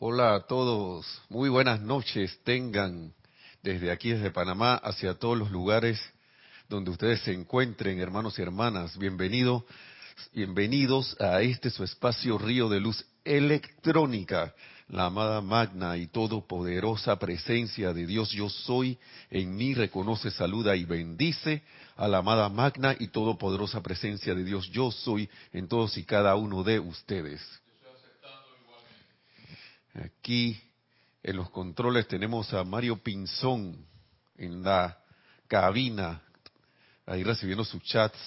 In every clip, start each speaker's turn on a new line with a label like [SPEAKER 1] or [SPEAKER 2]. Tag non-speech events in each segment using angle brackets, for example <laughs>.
[SPEAKER 1] Hola a todos, muy buenas noches tengan desde aquí, desde Panamá, hacia todos los lugares donde ustedes se encuentren, hermanos y hermanas. Bienvenidos, bienvenidos a este su espacio Río de Luz Electrónica, la amada magna y todopoderosa presencia de Dios Yo Soy en mí reconoce, saluda y bendice a la amada magna y todopoderosa presencia de Dios Yo Soy en todos y cada uno de ustedes. Aquí en los controles tenemos a Mario Pinzón en la cabina, ahí recibiendo sus chats,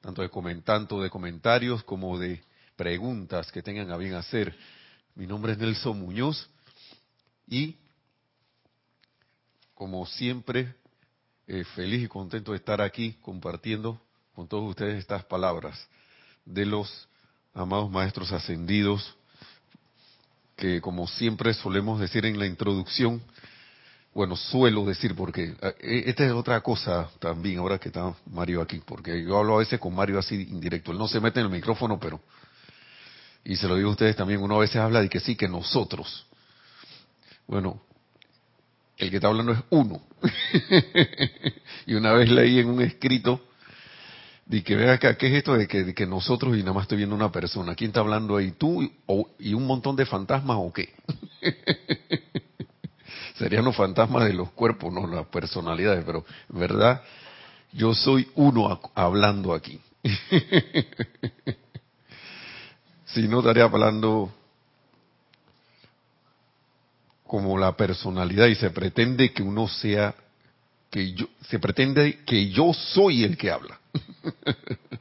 [SPEAKER 1] tanto de, tanto de comentarios como de preguntas que tengan a bien hacer. Mi nombre es Nelson Muñoz y, como siempre, eh, feliz y contento de estar aquí compartiendo con todos ustedes estas palabras de los amados maestros ascendidos que como siempre solemos decir en la introducción, bueno, suelo decir porque eh, esta es otra cosa también ahora que está Mario aquí, porque yo hablo a veces con Mario así indirecto, él no se mete en el micrófono, pero, y se lo digo a ustedes también, uno a veces habla de que sí, que nosotros. Bueno, el que está hablando es uno. <laughs> y una vez leí en un escrito y que vea acá, ¿qué es esto de que, nosotros y nada más estoy viendo una persona? ¿Quién está hablando ahí? ¿Tú y un montón de fantasmas o qué? <laughs> Serían los fantasmas de los cuerpos, no las personalidades, pero verdad, yo soy uno hablando aquí. <laughs> si no estaría hablando como la personalidad y se pretende que uno sea que yo se pretende que yo soy el que habla. <laughs>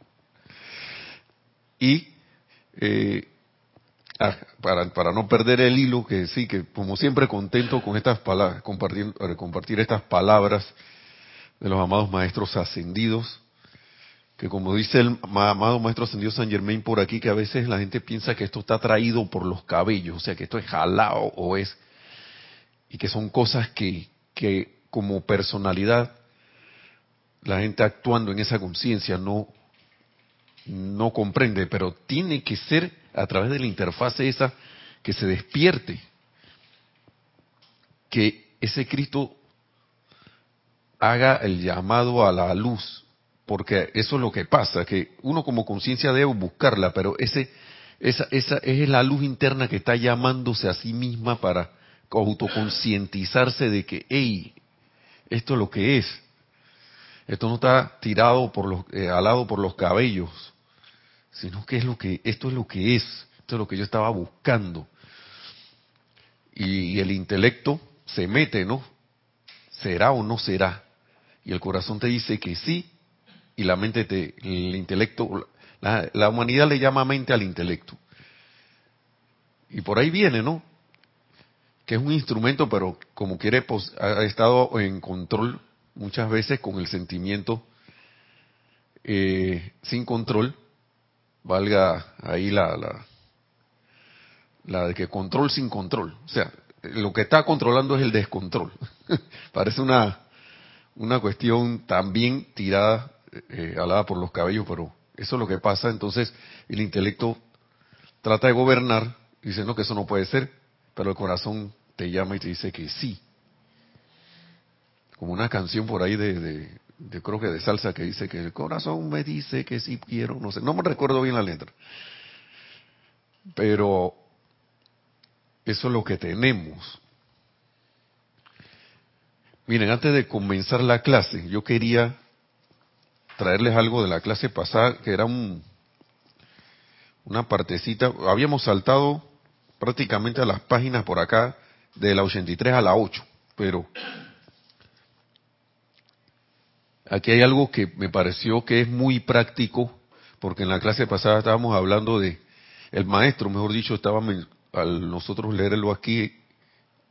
[SPEAKER 1] Y eh, ah, para, para no perder el hilo, que sí, que como siempre contento con estas palabras, compartir, compartir estas palabras de los amados maestros ascendidos, que como dice el amado maestro ascendido San Germain por aquí, que a veces la gente piensa que esto está traído por los cabellos, o sea, que esto es jalado o es, y que son cosas que, que como personalidad la gente actuando en esa conciencia no, no comprende, pero tiene que ser a través de la interfase esa que se despierte, que ese Cristo haga el llamado a la luz, porque eso es lo que pasa, que uno como conciencia debe buscarla, pero ese, esa, esa es la luz interna que está llamándose a sí misma para autoconcientizarse de que, hey, esto es lo que es. Esto no está tirado por los, eh, alado por los cabellos, sino que es lo que, esto es lo que es, esto es lo que yo estaba buscando. Y, el intelecto se mete, ¿no? ¿Será o no será? Y el corazón te dice que sí, y la mente te, el intelecto, la, la humanidad le llama mente al intelecto. Y por ahí viene, ¿no? Que es un instrumento, pero como quiere, pues, ha estado en control muchas veces con el sentimiento eh, sin control, valga ahí la, la, la de que control sin control. O sea, lo que está controlando es el descontrol. <laughs> Parece una, una cuestión también tirada, eh, alada por los cabellos, pero eso es lo que pasa. Entonces, el intelecto trata de gobernar, diciendo que eso no puede ser, pero el corazón te llama y te dice que sí como una canción por ahí de, de, creo que de salsa que dice que el corazón me dice que sí quiero, no sé, no me recuerdo bien la letra. Pero eso es lo que tenemos. Miren, antes de comenzar la clase, yo quería traerles algo de la clase pasada, que era un, una partecita, habíamos saltado prácticamente a las páginas por acá de la 83 a la 8, pero Aquí hay algo que me pareció que es muy práctico, porque en la clase pasada estábamos hablando de, el maestro, mejor dicho, estaba, al nosotros leerlo aquí,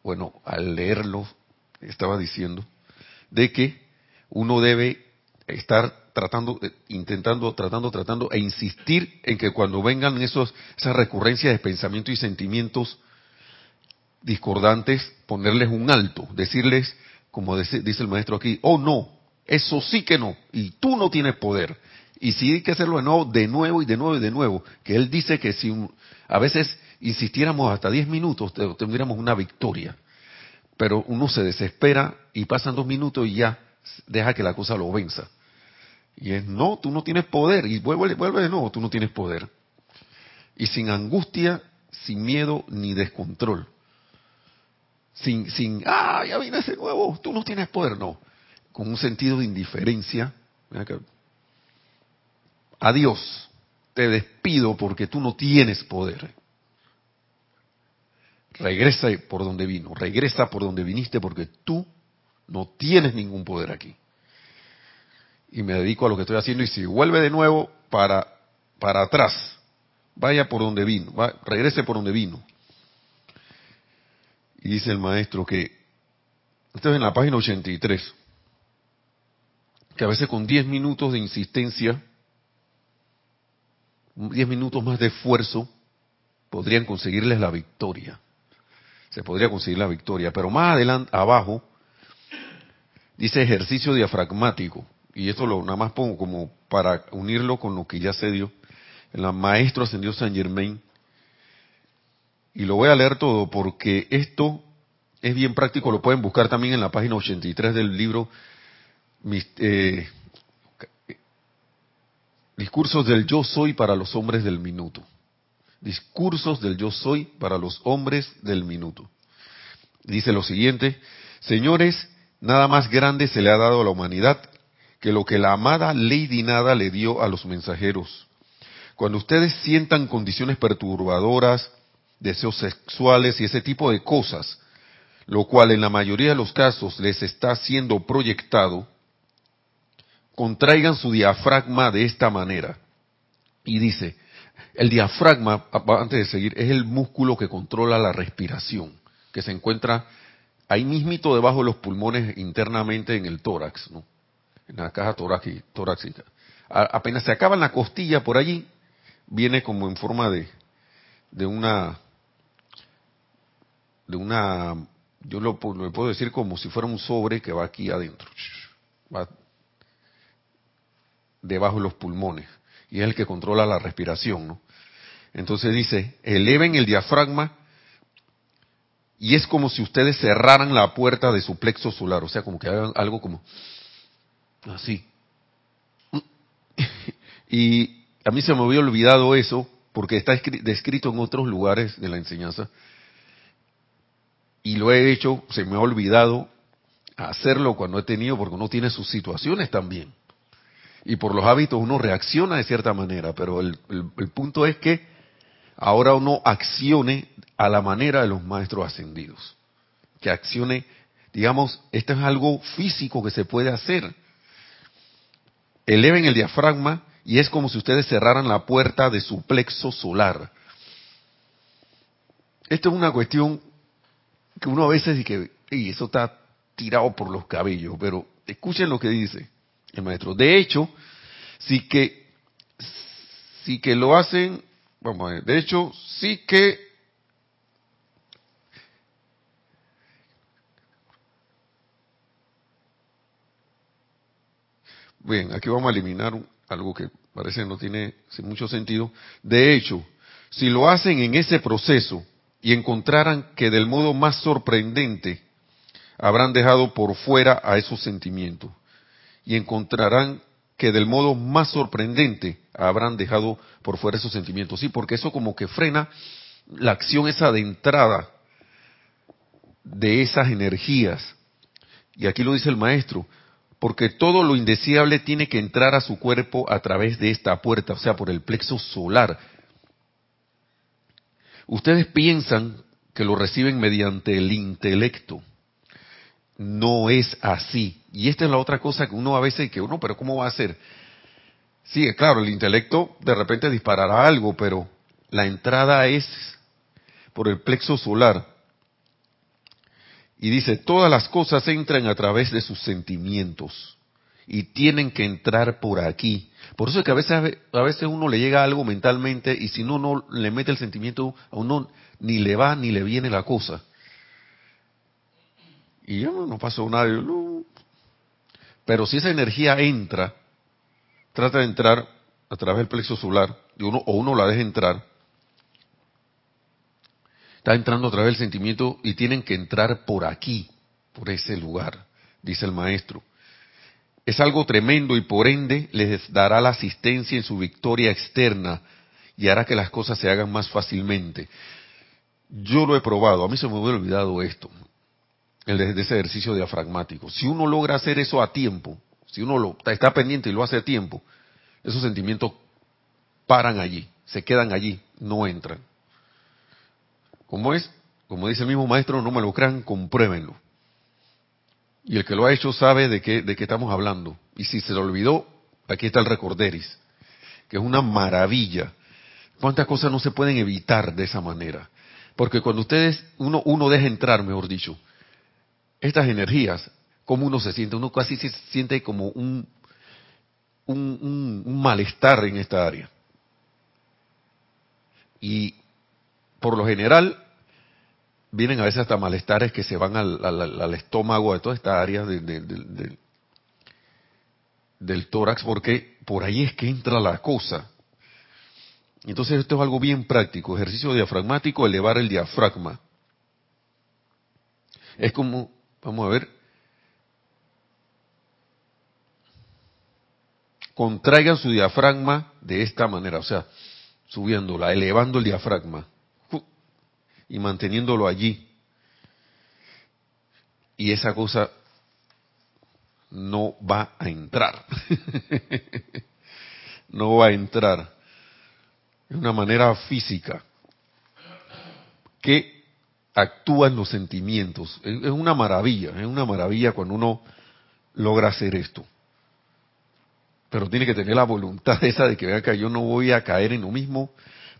[SPEAKER 1] bueno, al leerlo, estaba diciendo, de que uno debe estar tratando, intentando, tratando, tratando, e insistir en que cuando vengan esos, esas recurrencias de pensamientos y sentimientos discordantes, ponerles un alto, decirles, como dice el maestro aquí, oh no, eso sí que no. Y tú no tienes poder. Y si hay que hacerlo de nuevo, de nuevo y de nuevo y de nuevo. Que él dice que si a veces insistiéramos hasta 10 minutos, tendríamos una victoria. Pero uno se desespera y pasan dos minutos y ya deja que la cosa lo venza. Y es, no, tú no tienes poder. Y vuelve, vuelve de nuevo, tú no tienes poder. Y sin angustia, sin miedo ni descontrol. Sin, sin, ah, ya viene ese nuevo, tú no tienes poder. No, con un sentido de indiferencia. Adiós, te despido porque tú no tienes poder. Regresa por donde vino, regresa por donde viniste porque tú no tienes ningún poder aquí y me dedico a lo que estoy haciendo y si vuelve de nuevo para, para atrás, vaya por donde vino, regrese por donde vino. Y dice el maestro que, esto es en la página 83, que a veces con 10 minutos de insistencia, 10 minutos más de esfuerzo, podrían conseguirles la victoria. Se podría conseguir la victoria, pero más adelante, abajo, dice ejercicio diafragmático. Y esto lo nada más pongo como para unirlo con lo que ya se dio, en la Maestro Ascendió San Germain, y lo voy a leer todo porque esto es bien práctico, lo pueden buscar también en la página 83 del libro eh, Discursos del Yo Soy para los hombres del minuto. Discursos del Yo Soy para los hombres del minuto. Dice lo siguiente, señores, nada más grande se le ha dado a la humanidad que lo que la amada Lady Nada le dio a los mensajeros. Cuando ustedes sientan condiciones perturbadoras, deseos sexuales y ese tipo de cosas, lo cual en la mayoría de los casos les está siendo proyectado, contraigan su diafragma de esta manera. Y dice, el diafragma, antes de seguir, es el músculo que controla la respiración, que se encuentra ahí mismito debajo de los pulmones internamente en el tórax, ¿no? en la caja torácica. apenas se acaba la costilla por allí, viene como en forma de, de una, de una, yo lo, puedo decir como si fuera un sobre que va aquí adentro, va debajo de los pulmones, y es el que controla la respiración, ¿no? Entonces dice, eleven el diafragma y es como si ustedes cerraran la puerta de su plexo solar, o sea, como que hagan algo como Así. <laughs> Y a mí se me había olvidado eso, porque está descrito en otros lugares de la enseñanza. Y lo he hecho, se me ha olvidado hacerlo cuando he tenido, porque uno tiene sus situaciones también. Y por los hábitos uno reacciona de cierta manera, pero el, el punto es que ahora uno accione a la manera de los maestros ascendidos. Que accione, digamos, esto es algo físico que se puede hacer eleven el diafragma y es como si ustedes cerraran la puerta de su plexo solar. Esto es una cuestión que uno a veces dice que y eso está tirado por los cabellos, pero escuchen lo que dice el maestro. De hecho, sí que, sí que lo hacen, vamos a ver, de hecho, sí que Bien, aquí vamos a eliminar algo que parece no tiene mucho sentido. De hecho, si lo hacen en ese proceso y encontraran que del modo más sorprendente habrán dejado por fuera a esos sentimientos y encontrarán que del modo más sorprendente habrán dejado por fuera esos sentimientos. Sí, porque eso como que frena la acción esa de entrada de esas energías. Y aquí lo dice el maestro, porque todo lo indeseable tiene que entrar a su cuerpo a través de esta puerta, o sea, por el plexo solar. Ustedes piensan que lo reciben mediante el intelecto. No es así. Y esta es la otra cosa que uno a veces que uno, pero ¿cómo va a hacer? Sí, claro, el intelecto de repente disparará algo, pero la entrada es por el plexo solar. Y dice, todas las cosas entran a través de sus sentimientos y tienen que entrar por aquí. Por eso es que a veces, a veces uno le llega algo mentalmente y si no, no le mete el sentimiento, a uno ni le va ni le viene la cosa. Y ya no pasó nada. Pero si esa energía entra, trata de entrar a través del plexo solar, y uno, o uno la deja entrar, Está entrando a través del sentimiento y tienen que entrar por aquí, por ese lugar, dice el maestro. Es algo tremendo y por ende les dará la asistencia en su victoria externa y hará que las cosas se hagan más fácilmente. Yo lo he probado, a mí se me hubiera olvidado esto, el de, ese ejercicio diafragmático. Si uno logra hacer eso a tiempo, si uno lo, está pendiente y lo hace a tiempo, esos sentimientos paran allí, se quedan allí, no entran. ¿Cómo es? Como dice el mismo maestro, no me lo crean, compruébenlo. Y el que lo ha hecho sabe de qué, de qué estamos hablando. Y si se lo olvidó, aquí está el recorderis, que es una maravilla. ¿Cuántas cosas no se pueden evitar de esa manera? Porque cuando ustedes, uno, uno deja entrar, mejor dicho, estas energías, ¿cómo uno se siente? Uno casi se siente como un, un, un, malestar en esta área. Y por lo general, vienen a veces hasta malestares que se van al, estómago, de toda esta área del tórax, porque por ahí es que entra la cosa. Entonces esto es algo bien práctico, ejercicio diafragmático, elevar el diafragma. Es como, vamos a ver, contraigan su diafragma de esta manera, o sea, subiéndola, elevando el diafragma y manteniéndolo allí. Y esa cosa no va a entrar. <laughs> no va a entrar es una manera física que actúa en los sentimientos. Es una maravilla, es una maravilla cuando uno logra hacer esto. Pero tiene que tener la voluntad <laughs> esa de que vea que yo no voy a caer en lo mismo,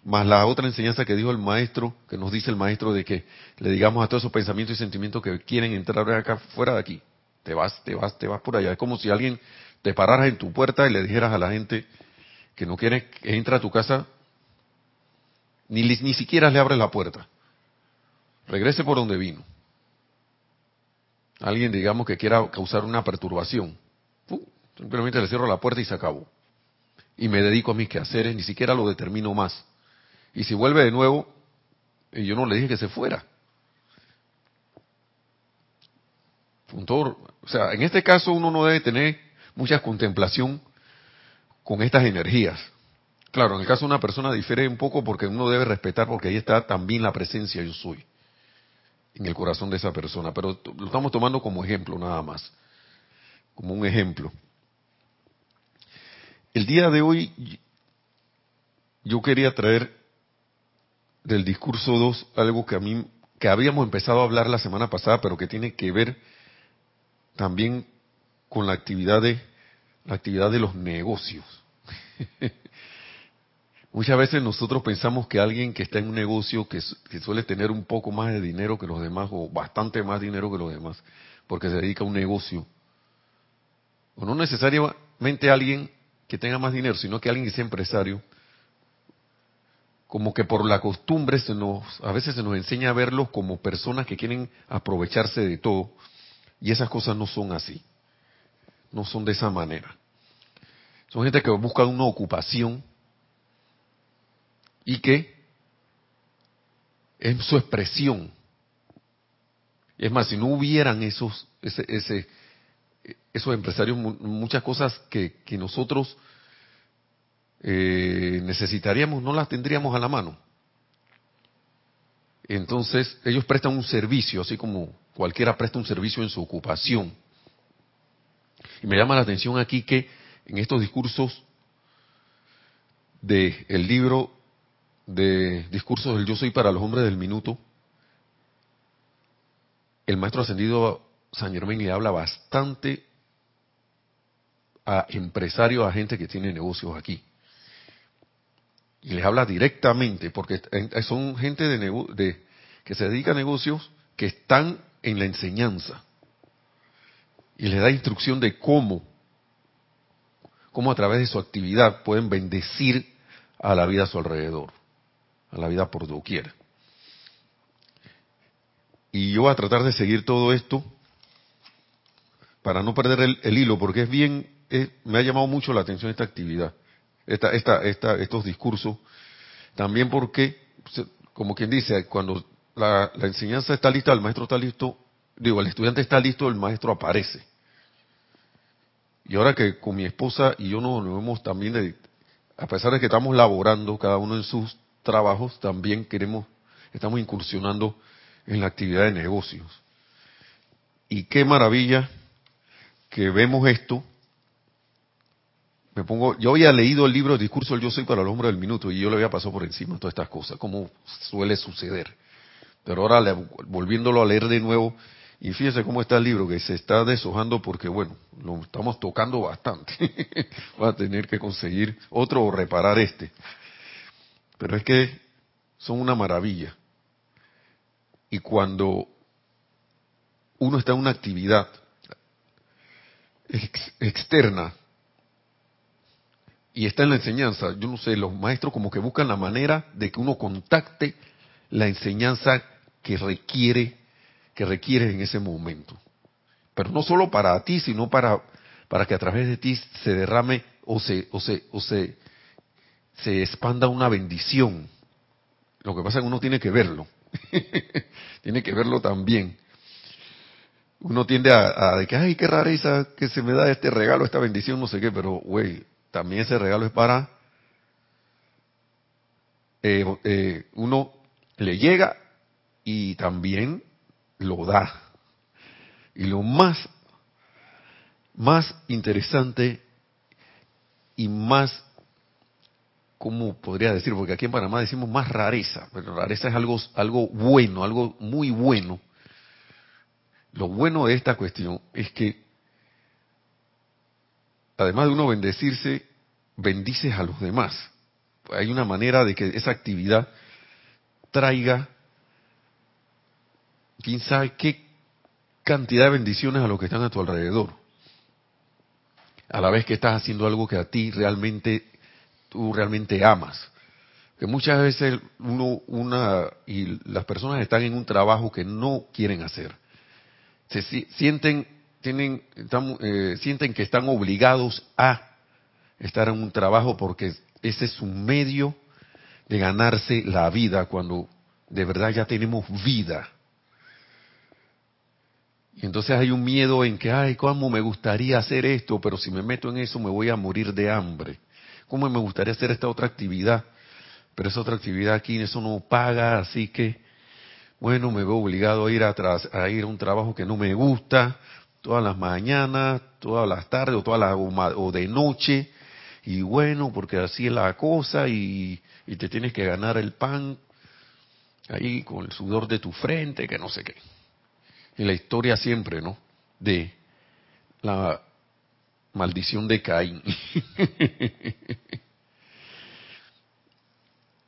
[SPEAKER 1] más la otra enseñanza que dijo el maestro, que nos dice el maestro de que le digamos a todos esos pensamientos y sentimientos que quieren entrar acá fuera de aquí. Te vas, te vas, te vas por allá. Es como si alguien te pararas en tu puerta y le dijeras a la gente que no quiere que entre a tu casa, ni, ni siquiera le abre la puerta. Regrese por donde vino. Alguien, digamos, que quiera causar una perturbación. simplemente le cierro la puerta y se acabó. Y me dedico a mis quehaceres, ni siquiera lo determino más. Y si vuelve de nuevo, y yo no le dije que se fuera. Punto, o sea, en este caso uno no debe tener mucha contemplación con estas energías. Claro, en el caso de una persona difiere un poco porque uno debe respetar porque ahí está también la presencia yo soy en el corazón de esa persona, pero lo estamos tomando como ejemplo nada más, como un ejemplo. El día de hoy yo quería traer del discurso 2 algo que a mí que habíamos empezado a hablar la semana pasada, pero que tiene que ver también con la actividad de la actividad de los negocios. <laughs> Muchas veces nosotros pensamos que alguien que está en un negocio que, suele tener un poco más de dinero que los demás o bastante más dinero que los demás, porque se dedica a un negocio, o no necesariamente alguien que tenga más dinero, sino que alguien que sea empresario, como que por la costumbre se nos, a veces se nos enseña a verlos como personas que quieren aprovecharse de todo, y esas cosas no son así, no son de esa manera. Son gente que busca una ocupación y que es su expresión. Es más, si no hubieran esos, ese, ese, esos empresarios, muchas cosas que, que nosotros eh, necesitaríamos, no las tendríamos a la mano. Entonces, ellos prestan un servicio, así como cualquiera presta un servicio en su ocupación. Y me llama la atención aquí que en estos discursos del el libro de discursos del yo soy para los hombres del minuto, el maestro ascendido San Germán le habla bastante a empresarios, a gente que tiene negocios aquí. Y les habla directamente, porque son gente de, de que se dedica a negocios que están en la enseñanza. Y les da instrucción de cómo, cómo a través de su actividad pueden bendecir a la vida a su alrededor a la vida por doquier. Y yo voy a tratar de seguir todo esto para no perder el, hilo, porque es bien, me ha llamado mucho la atención esta actividad, esta, esta, esta, estos discursos, también porque, como quien dice, cuando la, enseñanza está lista, el maestro está listo, digo, el estudiante está listo, el maestro aparece. Y ahora que con mi esposa y yo nos, vemos también, de, a pesar de que estamos laborando cada uno en sus trabajos, también queremos, estamos incursionando en la actividad de negocios. Y qué maravilla que vemos esto. Me pongo, yo había leído el libro Discurso del Yo Soy para el Hombre del Minuto y yo le había pasado por encima todas estas cosas, como suele suceder. Pero ahora, volviéndolo a leer de nuevo, y fíjese cómo está el libro, que se está deshojando porque, bueno, lo estamos tocando bastante. <laughs> Va a tener que conseguir otro o reparar este. Pero es que son una maravilla. Y cuando uno está en una actividad externa y está en la enseñanza, yo no sé, los maestros como que buscan la manera de que uno contacte la enseñanza que requiere que requieres en ese momento. Pero no solo para ti, sino para, para que a través de ti se derrame o se, o se, o se, se expanda una bendición. Lo que pasa es que uno tiene que verlo. <laughs> tiene que verlo también. Uno tiende a, a, que, ay, qué rareza que se me da este regalo, esta bendición, no sé qué, pero, güey, también ese regalo es para... Eh, eh, uno le llega y también lo da. Y lo más, más interesante y más, ¿cómo podría decir? Porque aquí en Panamá decimos más rareza, pero rareza es algo, algo bueno, algo muy bueno. Lo bueno de esta cuestión es que, además de uno bendecirse, bendices a los demás. Hay una manera de que esa actividad traiga quién sabe qué cantidad de bendiciones a los que están a tu alrededor. A la vez que estás haciendo algo que a ti realmente, tú realmente amas. Que muchas veces uno, una, y las personas están en un trabajo que no quieren hacer. Se sienten, tienen, eh, sienten que están obligados a estar en un trabajo porque ese es un medio de ganarse la vida cuando de verdad ya tenemos vida y entonces hay un miedo en que, ay, ¿cómo me gustaría hacer esto? Pero si me meto en eso me voy a morir de hambre. ¿Cómo me gustaría hacer esta otra actividad? Pero esa otra actividad aquí, eso no paga, así que, bueno, me veo obligado a ir a ir a un trabajo que no me gusta, todas las mañanas, todas las tardes, o, todas las, o de noche, y bueno, porque así es la cosa, y, y te tienes que ganar el pan ahí con el sudor de tu frente, que no sé qué en la historia siempre, ¿no? De la maldición de Caín. <laughs>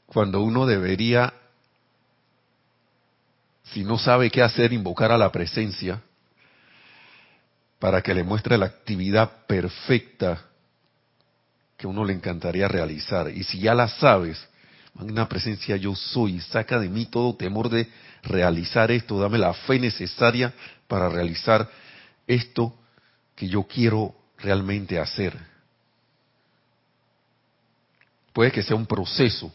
[SPEAKER 1] Cuando uno debería, si no sabe qué hacer, invocar a la presencia para que le muestre la actividad perfecta que uno le encantaría realizar. Y si ya la sabes, una presencia yo soy, saca de mí todo temor de realizar esto, dame la fe necesaria para realizar esto que yo quiero realmente hacer. Puede que sea un proceso,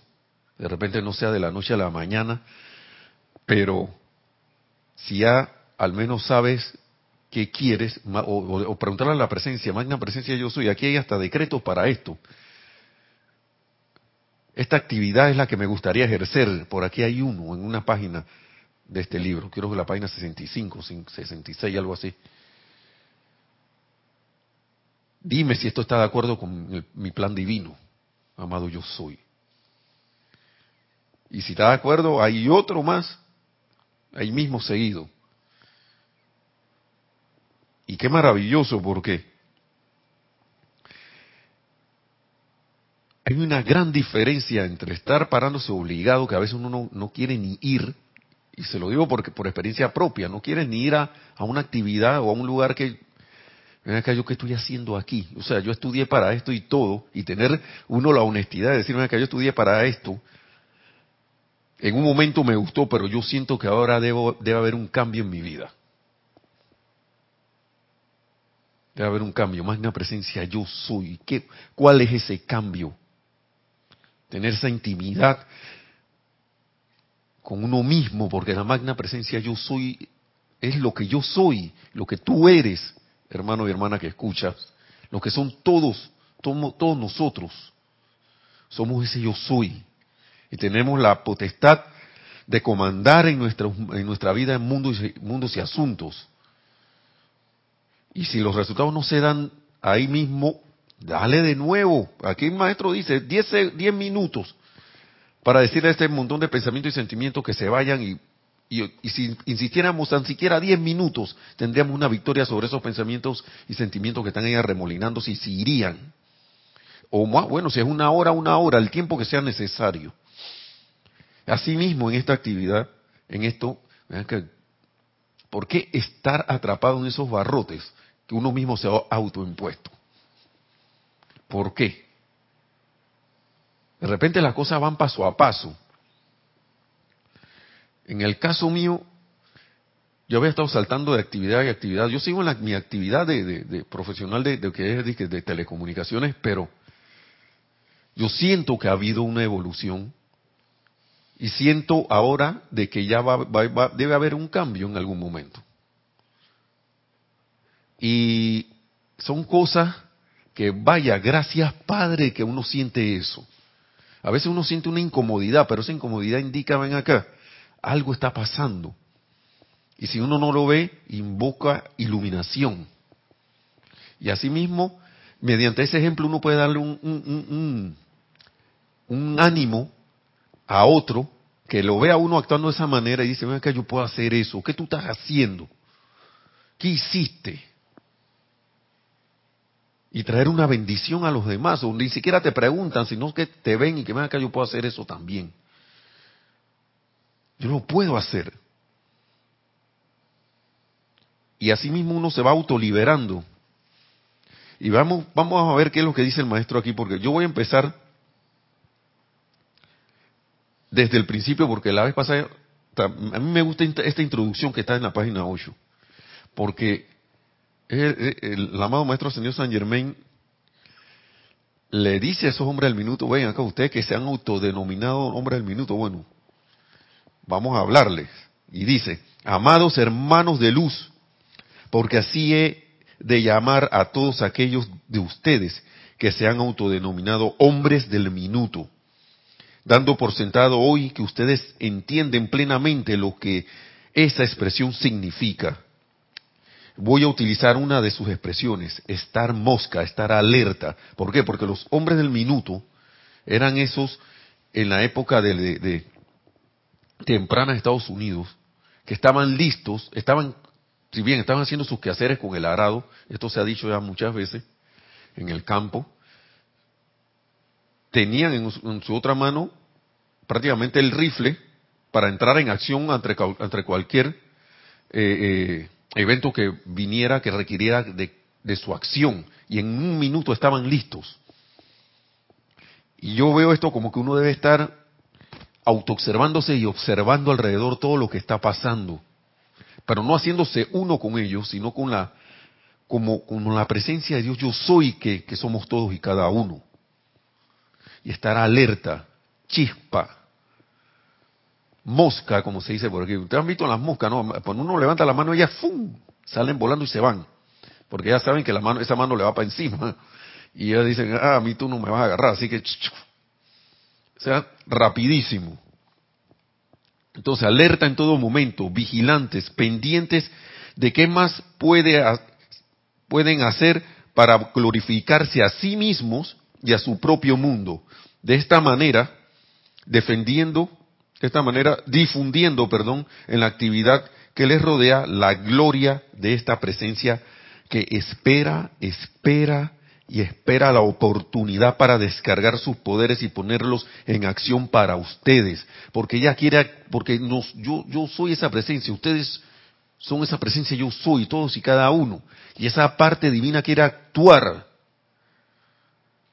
[SPEAKER 1] de repente no sea de la noche a la mañana, pero si ya al menos sabes qué quieres, o, preguntarle a la presencia, magna presencia yo soy, aquí hay hasta decretos para esto. Esta actividad es la que me gustaría ejercer, por aquí hay uno en una página de este libro. Quiero que la página 65, 66, algo así. Dime si esto está de acuerdo con mi plan divino, amado yo soy. Y si está de acuerdo, hay otro más, ahí mismo seguido. Y qué maravilloso porque hay una gran diferencia entre estar parándose obligado, que a veces uno no, quiere ni ir, y se lo digo porque por experiencia propia, no quieres ni ir a, una actividad o a un lugar que, ven acá, yo qué estoy haciendo aquí, o sea, yo estudié para esto y todo, y tener uno la honestidad de decirme que yo estudié para esto, en un momento me gustó, pero yo siento que ahora debo, debe haber un cambio en mi vida. Debe haber un cambio, más una presencia yo soy. ¿Qué, ¿Cuál es ese cambio? Tener esa intimidad con uno mismo, porque la magna presencia yo soy es lo que yo soy, lo que tú eres, hermano y hermana que escuchas, lo que son todos, todos nosotros. Somos ese yo soy. Y tenemos la potestad de comandar en nuestra, en nuestra vida en mundos, mundos y asuntos. Y si los resultados no se dan ahí mismo, dale de nuevo. Aquí el maestro dice 10 minutos para decirle a este montón de pensamientos y sentimientos que se vayan y, si insistiéramos tan siquiera 10 minutos, tendríamos una victoria sobre esos pensamientos y sentimientos que están ahí arremolinándose y se irían. O más, bueno, si es una hora, una hora, el tiempo que sea necesario. Asimismo, en esta actividad, en esto, ¿por qué estar atrapado en esos barrotes que uno mismo se ha autoimpuesto? ¿Por qué? De repente las cosas van paso a paso. En el caso mío, yo había estado saltando de actividad y actividad. Yo sigo en mi actividad de, profesional de, que es de, telecomunicaciones, pero yo siento que ha habido una evolución y siento ahora de que ya debe haber un cambio en algún momento. Y son cosas que, vaya, gracias Padre que uno siente eso. A veces uno siente una incomodidad, pero esa incomodidad indica, ven acá, algo está pasando. Y si uno no lo ve, invoca iluminación. Y asimismo, mediante ese ejemplo uno puede darle un, un, un ánimo a otro que lo vea uno actuando de esa manera y dice, ven acá, yo puedo hacer eso. ¿Qué tú estás haciendo? ¿Qué hiciste? Y traer una bendición a los demás, o ni siquiera te preguntan, sino que te ven y que ven acá, yo puedo hacer eso también. Yo lo puedo hacer. Y así mismo uno se va autoliberando. Y vamos, vamos a ver qué es lo que dice el maestro aquí, porque yo voy a empezar desde el principio, porque la vez pasada, a mí me gusta esta introducción que está en la página 8, porque el, amado maestro señor San Germain le dice a esos hombres del minuto, ven acá ustedes que se han autodenominado hombres del minuto, bueno, vamos a hablarles. Y dice, amados hermanos de luz, porque así he de llamar a todos aquellos de ustedes que se han autodenominado hombres del minuto dando por sentado hoy que ustedes entienden plenamente lo que esa expresión significa. Voy a utilizar una de sus expresiones, estar mosca, estar alerta. ¿Por qué? Porque los hombres del minuto eran esos en la época de, de, temprana de Estados Unidos, que estaban listos, estaban, si bien estaban haciendo sus quehaceres con el arado, esto se ha dicho ya muchas veces, en el campo, tenían en su, otra mano prácticamente el rifle para entrar en acción entre, cualquier eh, eh, evento que viniera que requiriera de, de, su acción y en un minuto estaban listos. Y yo veo esto como que uno debe estar autoobservándose y observando alrededor todo lo que está pasando, pero no haciéndose uno con ellos, sino con la como, la presencia de Dios yo soy que somos todos y cada uno y estar alerta, chispa, mosca, como se dice por aquí. Ustedes han visto las moscas, ¿no? Cuando uno levanta la mano, ellas ¡fum! salen volando y se van. Porque ya saben que esa mano le va para encima. <laughs> Y ellas dicen, ah, a mí tú no me vas a agarrar, así que... O sea, rapidísimo. Entonces, alerta en todo momento, vigilantes, pendientes de qué más puede, pueden hacer para glorificarse a sí mismos y a su propio mundo. De esta manera, defendiendo, de esta manera, difundiendo, perdón, en la actividad que les rodea la gloria de esta presencia que espera, espera y espera la oportunidad para descargar sus poderes y ponerlos en acción para ustedes, porque ella quiere, porque nos, yo, yo soy esa presencia, ustedes son esa presencia, yo soy, todos y cada uno, y esa parte divina quiere actuar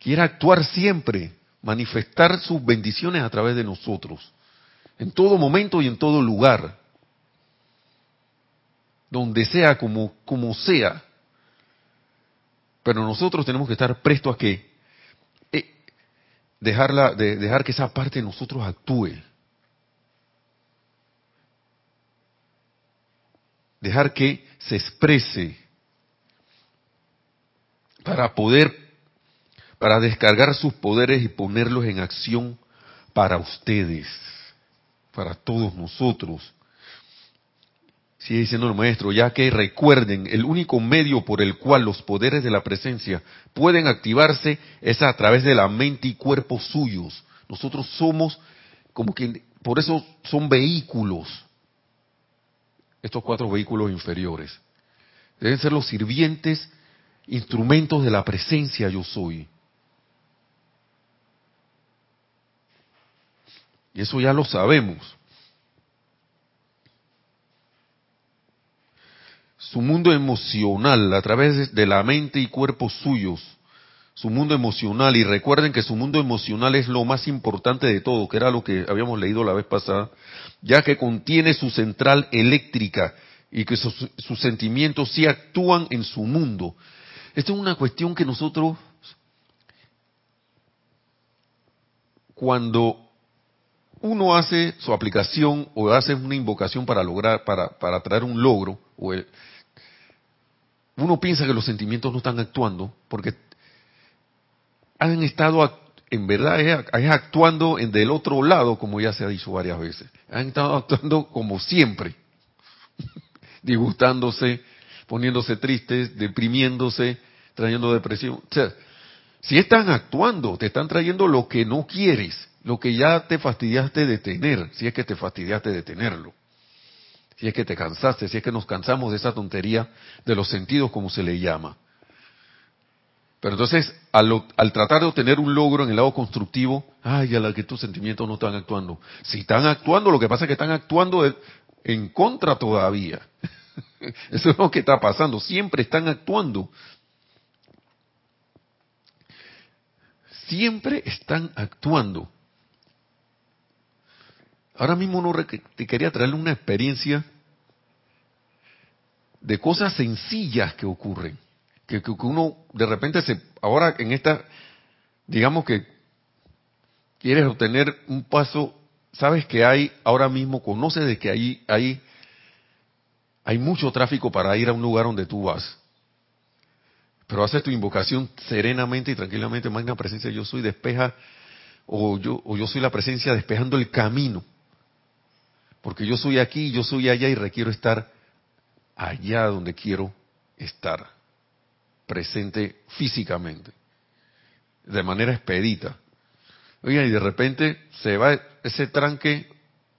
[SPEAKER 1] quiere actuar siempre, manifestar sus bendiciones a través de nosotros, en todo momento y en todo lugar, donde sea, como, como sea. Pero nosotros tenemos que estar prestos a que eh, dejarla, de, dejar que esa parte de nosotros actúe. dejar que se exprese para poder, para descargar sus poderes y ponerlos en acción para ustedes, para todos nosotros. Sigue diciendo el maestro, ya que recuerden, el único medio por el cual los poderes de la presencia pueden activarse es a través de la mente y cuerpo suyos. Nosotros somos como que, por eso son vehículos, estos cuatro vehículos inferiores. Deben ser los sirvientes, instrumentos de la presencia yo soy. Y eso ya lo sabemos. Su mundo emocional a través de la mente y cuerpos suyos. Su mundo emocional. Y recuerden que su mundo emocional es lo más importante de todo, que era lo que habíamos leído la vez pasada, ya que contiene su central eléctrica y que sus, sus sentimientos sí actúan en su mundo. Esto es una cuestión que nosotros, cuando uno hace su aplicación o hace una invocación para lograr, para, para traer un logro, o el, uno piensa que los sentimientos no están actuando porque han estado, en verdad, es, actuando en del otro lado, como ya se ha dicho varias veces. Han estado actuando como siempre, <laughs> disgustándose, poniéndose tristes, deprimiéndose, trayendo depresión. O sea, si están actuando, te están trayendo lo que no quieres, lo que ya te fastidiaste de tener, si es que te fastidiaste de tenerlo. Si es que te cansaste, si es que nos cansamos de esa tontería de los sentidos, como se le llama. Pero entonces, al, al, tratar de obtener un logro en el lado constructivo, ay, a la que tus sentimientos no están actuando. Si están actuando, lo que pasa es que están actuando en contra todavía. <laughs> Eso es lo que está pasando. Siempre están actuando. Siempre están actuando. Ahora mismo no te quería traerle una experiencia de cosas sencillas que ocurren. Que, que, uno de repente se, ahora en esta, digamos que quieres obtener un paso, sabes que hay, ahora mismo conoces de que hay, hay, hay mucho tráfico para ir a un lugar donde tú vas. Pero haces tu invocación serenamente y tranquilamente, magna presencia, yo soy, despeja, o yo, o yo soy la presencia despejando el camino porque yo soy aquí, yo soy allá y requiero estar allá donde quiero estar, presente físicamente, de manera expedita. Oiga, y de repente se va ese tranque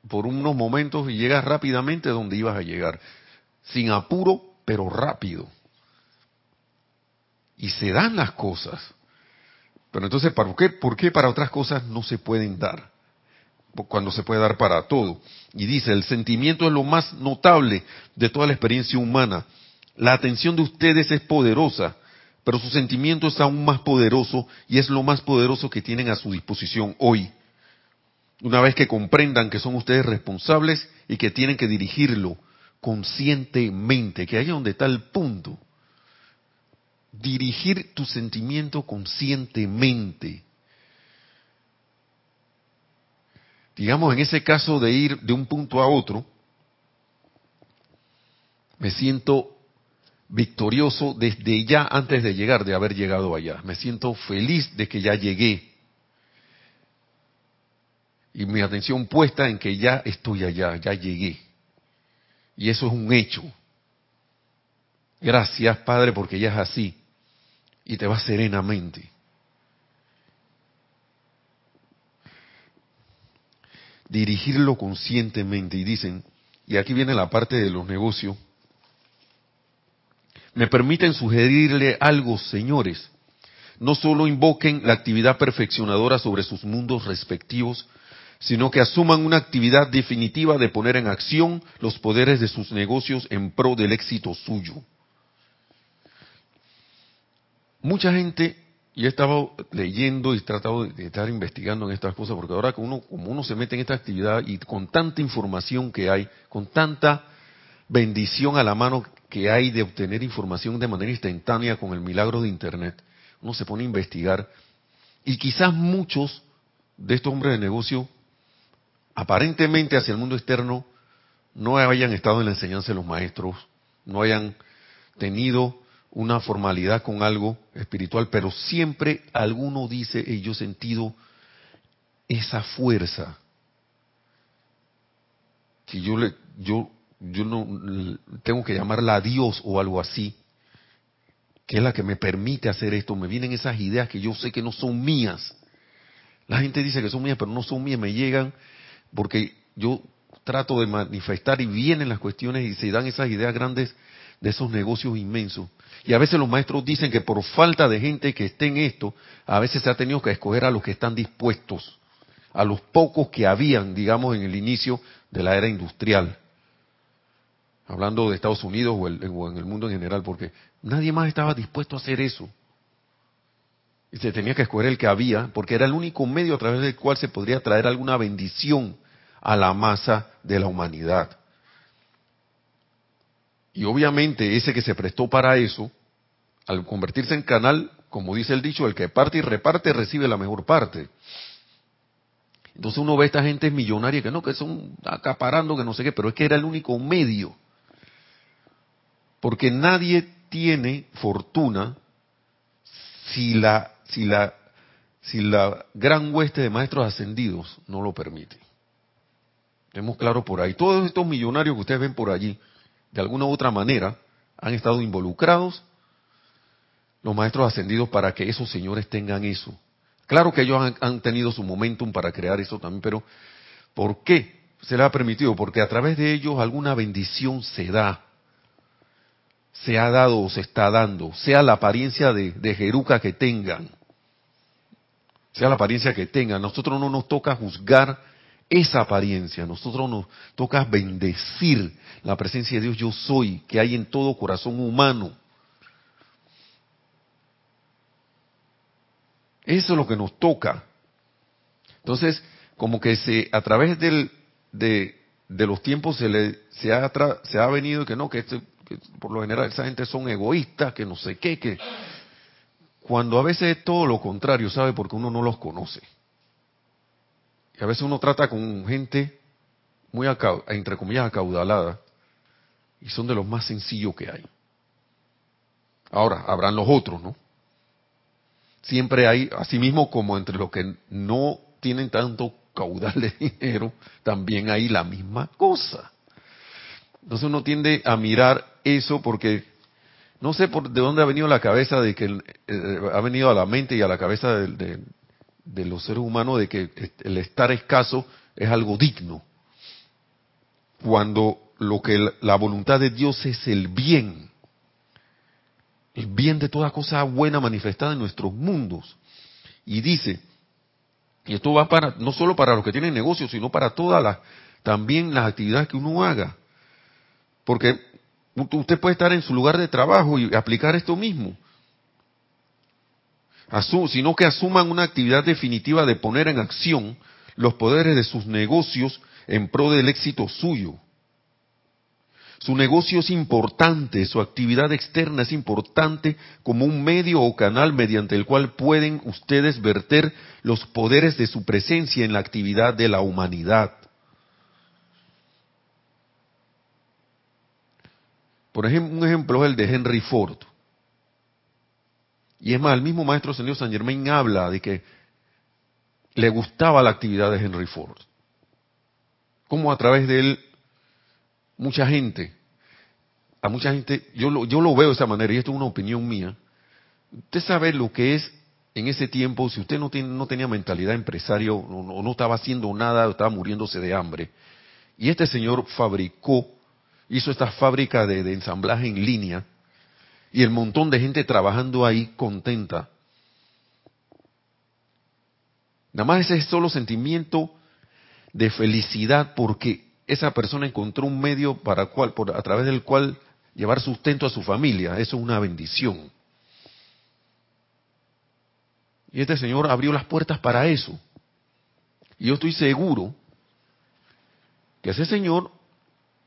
[SPEAKER 1] por unos momentos y llegas rápidamente donde ibas a llegar, sin apuro, pero rápido. Y se dan las cosas. Pero entonces, ¿por qué, ¿por qué para otras cosas no se pueden dar? Cuando se puede dar para todo. Y dice, el sentimiento es lo más notable de toda la experiencia humana. La atención de ustedes es poderosa, pero su sentimiento es aún más poderoso y es lo más poderoso que tienen a su disposición hoy. Una vez que comprendan que son ustedes responsables y que tienen que dirigirlo conscientemente, que ahí es donde está el punto. Dirigir tu sentimiento conscientemente. Digamos, en ese caso de ir de un punto a otro, me siento victorioso desde ya antes de llegar, de haber llegado allá. Me siento feliz de que ya llegué. Y mi atención puesta en que ya estoy allá, ya llegué. Y eso es un hecho. Gracias, Padre, porque ya es así. Y te va serenamente. Dirigirlo conscientemente. Y dicen, y aquí viene la parte de los negocios, me permiten sugerirle algo, señores. No solo invoquen la actividad perfeccionadora sobre sus mundos respectivos, sino que asuman una actividad definitiva de poner en acción los poderes de sus negocios en pro del éxito suyo. Mucha gente y he estado leyendo y tratado de estar investigando en estas cosas, porque ahora uno, como uno se mete en esta actividad y con tanta información que hay, con tanta bendición a la mano que hay de obtener información de manera instantánea con el milagro de Internet, uno se pone a investigar. Y quizás muchos de estos hombres de negocio, aparentemente hacia el mundo externo, no hayan estado en la enseñanza de los maestros, no hayan tenido una formalidad con algo espiritual, pero siempre alguno dice, y yo he sentido esa fuerza que yo le, yo, yo no tengo que llamarla a Dios o algo así, que es la que me permite hacer esto. Me vienen esas ideas que yo sé que no son mías. La gente dice que son mías, pero no son mías, me llegan porque yo trato de manifestar y vienen las cuestiones y se dan esas ideas grandes de esos negocios inmensos. Y a veces los maestros dicen que por falta de gente que esté en esto, a veces se ha tenido que escoger a los que están dispuestos, a los pocos que habían, digamos, en el inicio de la era industrial. Hablando de Estados Unidos o, en el mundo en general, porque nadie más estaba dispuesto a hacer eso. Y se tenía que escoger el que había, porque era el único medio a través del cual se podría traer alguna bendición a la masa de la humanidad. Y obviamente ese que se prestó para eso, al convertirse en canal, como dice el dicho, el que parte y reparte recibe la mejor parte. Entonces uno ve a esta gente millonaria que no, que son acaparando, que no sé qué, pero es que era el único medio. Porque nadie tiene fortuna si la, si la, si la gran hueste de maestros ascendidos no lo permite. Tenemos claro por ahí. Todos estos millonarios que ustedes ven por allí, de alguna u otra manera, han estado involucrados los maestros ascendidos para que esos señores tengan eso. Claro que ellos han, tenido su momentum para crear eso también, pero ¿por qué se les ha permitido? Porque a través de ellos alguna bendición se da, se ha dado o se está dando, sea la apariencia de, de Jeruca que tengan, sea la apariencia que tengan. Nosotros no nos toca juzgar esa apariencia. Nosotros nos toca bendecir la presencia de Dios yo soy que hay en todo corazón humano. Eso es lo que nos toca. Entonces, como que se a través del, de, de los tiempos se le se ha, se ha venido que no que, este, que por lo general esa gente son egoístas, que no sé qué, que cuando a veces es todo lo contrario, ¿sabe? Porque uno no los conoce. Y a veces uno trata con gente muy, entre comillas, acaudalada, y son de los más sencillos que hay. Ahora, habrán los otros, ¿no? Siempre hay, así mismo como entre los que no tienen tanto caudal de <laughs> dinero, también hay la misma cosa. Entonces uno tiende a mirar eso porque no sé por de dónde ha venido la cabeza de que eh, ha venido a la mente y a la cabeza de, de los seres humanos de que el estar escaso es algo digno. Cuando lo que la voluntad de Dios es el bien, el bien de toda cosa buena manifestada en nuestros mundos. Y dice, y esto va para no solo para los que tienen negocios, sino para todas las también las actividades que uno haga. Porque usted puede estar en su lugar de trabajo y aplicar esto mismo sino que asuman una actividad definitiva de poner en acción los poderes de sus negocios en pro del éxito suyo. Su negocio es importante, su actividad externa es importante como un medio o canal mediante el cual pueden ustedes verter los poderes de su presencia en la actividad de la humanidad. Por ejemplo, un ejemplo es el de Henry Ford. Y es más, el mismo maestro señor San Germain habla de que le gustaba la actividad de Henry Ford. Como a través de él, mucha gente, a mucha gente, yo lo, yo lo veo de esa manera, y esto es una opinión mía. Usted sabe lo que es en ese tiempo, si usted no, tiene, no tenía mentalidad empresario, o no, estaba haciendo nada, estaba muriéndose de hambre, y este señor fabricó, hizo esta fábrica de ensamblaje en línea, y el montón de gente trabajando ahí contenta. Nada más ese es solo sentimiento de felicidad porque esa persona encontró un medio para cual, por, a través del cual llevar sustento a su familia. Eso es una bendición. Y este Señor abrió las puertas para eso. Y yo estoy seguro que ese Señor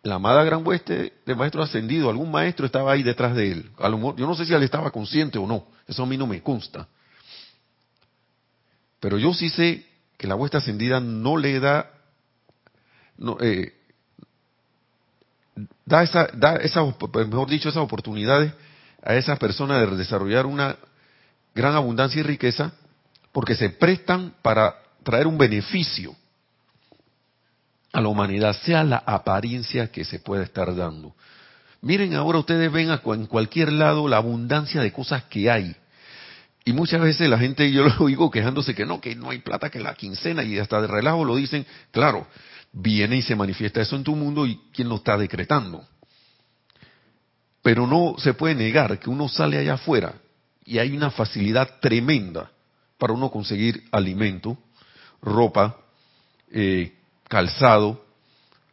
[SPEAKER 1] la amada gran hueste de maestro ascendido, algún maestro estaba ahí detrás de él. yo no sé si él estaba consciente o no, eso a mí no me consta. Pero yo sí sé que la hueste ascendida no le da, no, eh, da esa, da esa, mejor dicho, esas oportunidades a esas personas de desarrollar una gran abundancia y riqueza porque se prestan para traer un beneficio a la humanidad, sea la apariencia que se pueda estar dando. Miren, ahora ustedes ven en cualquier lado la abundancia de cosas que hay. Y muchas veces la gente, yo lo <laughs> oigo quejándose que no, que no hay plata, que la quincena, y hasta de relajo lo dicen, claro, viene y se manifiesta eso en tu mundo y quién lo está decretando. Pero no se puede negar que uno sale allá afuera y hay una facilidad tremenda para uno conseguir alimento, ropa, eh, calzado,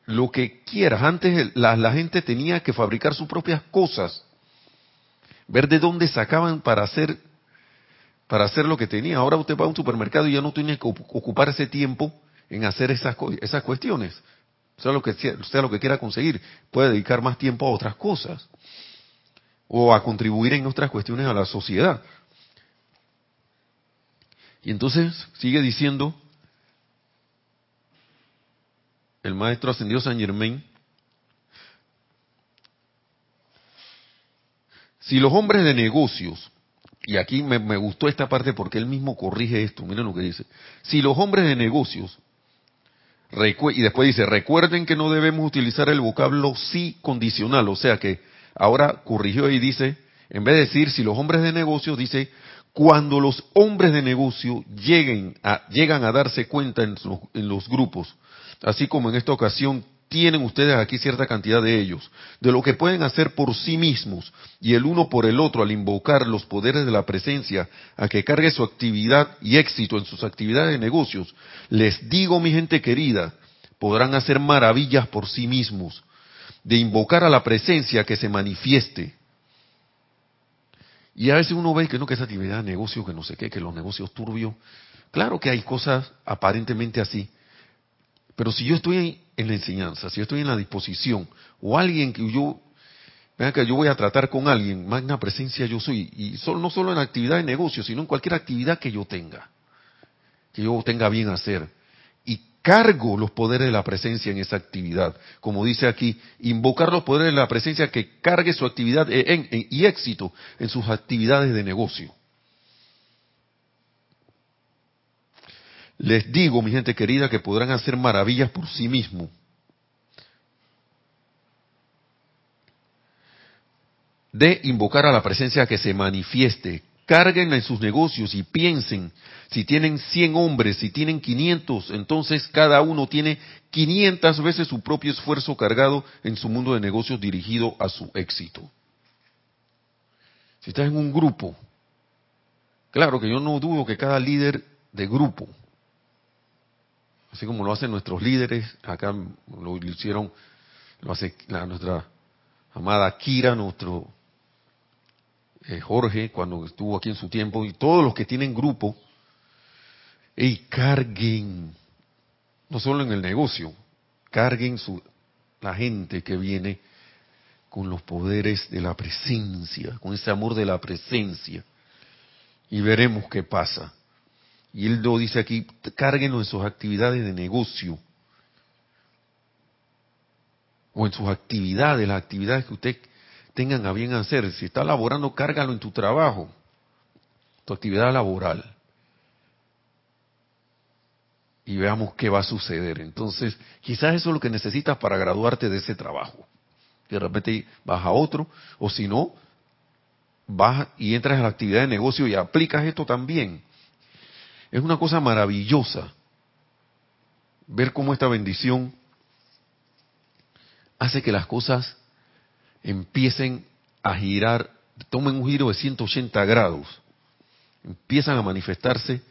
[SPEAKER 1] lo que quieras. Antes la, gente tenía que fabricar sus propias cosas, ver de dónde sacaban para hacer para hacer lo que tenía. Ahora usted va a un supermercado y ya no tiene que ocupar ese tiempo en hacer esas, esas cuestiones. Sea lo que sea lo que quiera conseguir, puede dedicar más tiempo a otras cosas o a contribuir en otras cuestiones a la sociedad. Y entonces sigue diciendo el maestro ascendió San Germain, si los hombres de negocios, y aquí me, gustó esta parte porque él mismo corrige esto, miren lo que dice, si los hombres de negocios, y después dice, recuerden que no debemos utilizar el vocablo sí condicional, o sea que ahora corrigió y dice, en vez de decir si los hombres de negocios, dice, cuando los hombres de negocio lleguen a, llegan a darse cuenta en los grupos así como en esta ocasión tienen ustedes aquí cierta cantidad de ellos, de lo que pueden hacer por sí mismos y el uno por el otro al invocar los poderes de la presencia a que cargue su actividad y éxito en sus actividades de negocios, les digo, mi gente querida, podrán hacer maravillas por sí mismos, de invocar a la presencia que se manifieste. Y a veces uno ve que no, que esa actividad de negocio, que no sé qué, que los negocios turbios, claro que hay cosas aparentemente así, pero si yo estoy en la enseñanza, si yo estoy en la disposición, o alguien que yo, vean que yo voy a tratar con alguien, magna presencia yo soy, y no solo en actividad de negocio, sino en cualquier actividad que yo tenga, que yo tenga bien hacer, y cargo los poderes de la presencia en esa actividad, como dice aquí, invocar los poderes de la presencia que cargue su actividad y éxito en sus actividades de negocio. Les digo, mi gente querida, que podrán hacer maravillas por sí mismos. De invocar a la presencia que se manifieste. Carguen en sus negocios y piensen, si tienen 100 hombres, si tienen 500, entonces cada uno tiene 500 veces su propio esfuerzo cargado en su mundo de negocios dirigido a su éxito. Si estás en un grupo, claro que yo no dudo que cada líder de grupo así como lo hacen nuestros líderes, acá lo hicieron, lo hace nuestra amada Kira, nuestro eh, Jorge, cuando estuvo aquí en su tiempo, y todos los que tienen grupo, y carguen, no solo en el negocio, carguen su, la gente que viene con los poderes de la presencia, con ese amor de la presencia, y veremos qué pasa. Y él lo dice aquí, cárguenlo en sus actividades de negocio. O en sus actividades, las actividades que usted tengan a bien hacer. Si está laborando, cárgalo en tu trabajo, tu actividad laboral. Y veamos qué va a suceder. Entonces, quizás eso es lo que necesitas para graduarte de ese trabajo. De repente vas a otro, o si no, vas y entras a la actividad de negocio y aplicas esto también. Es una cosa maravillosa ver cómo esta bendición hace que las cosas empiecen a girar, tomen un giro de 180 grados, empiezan a manifestarse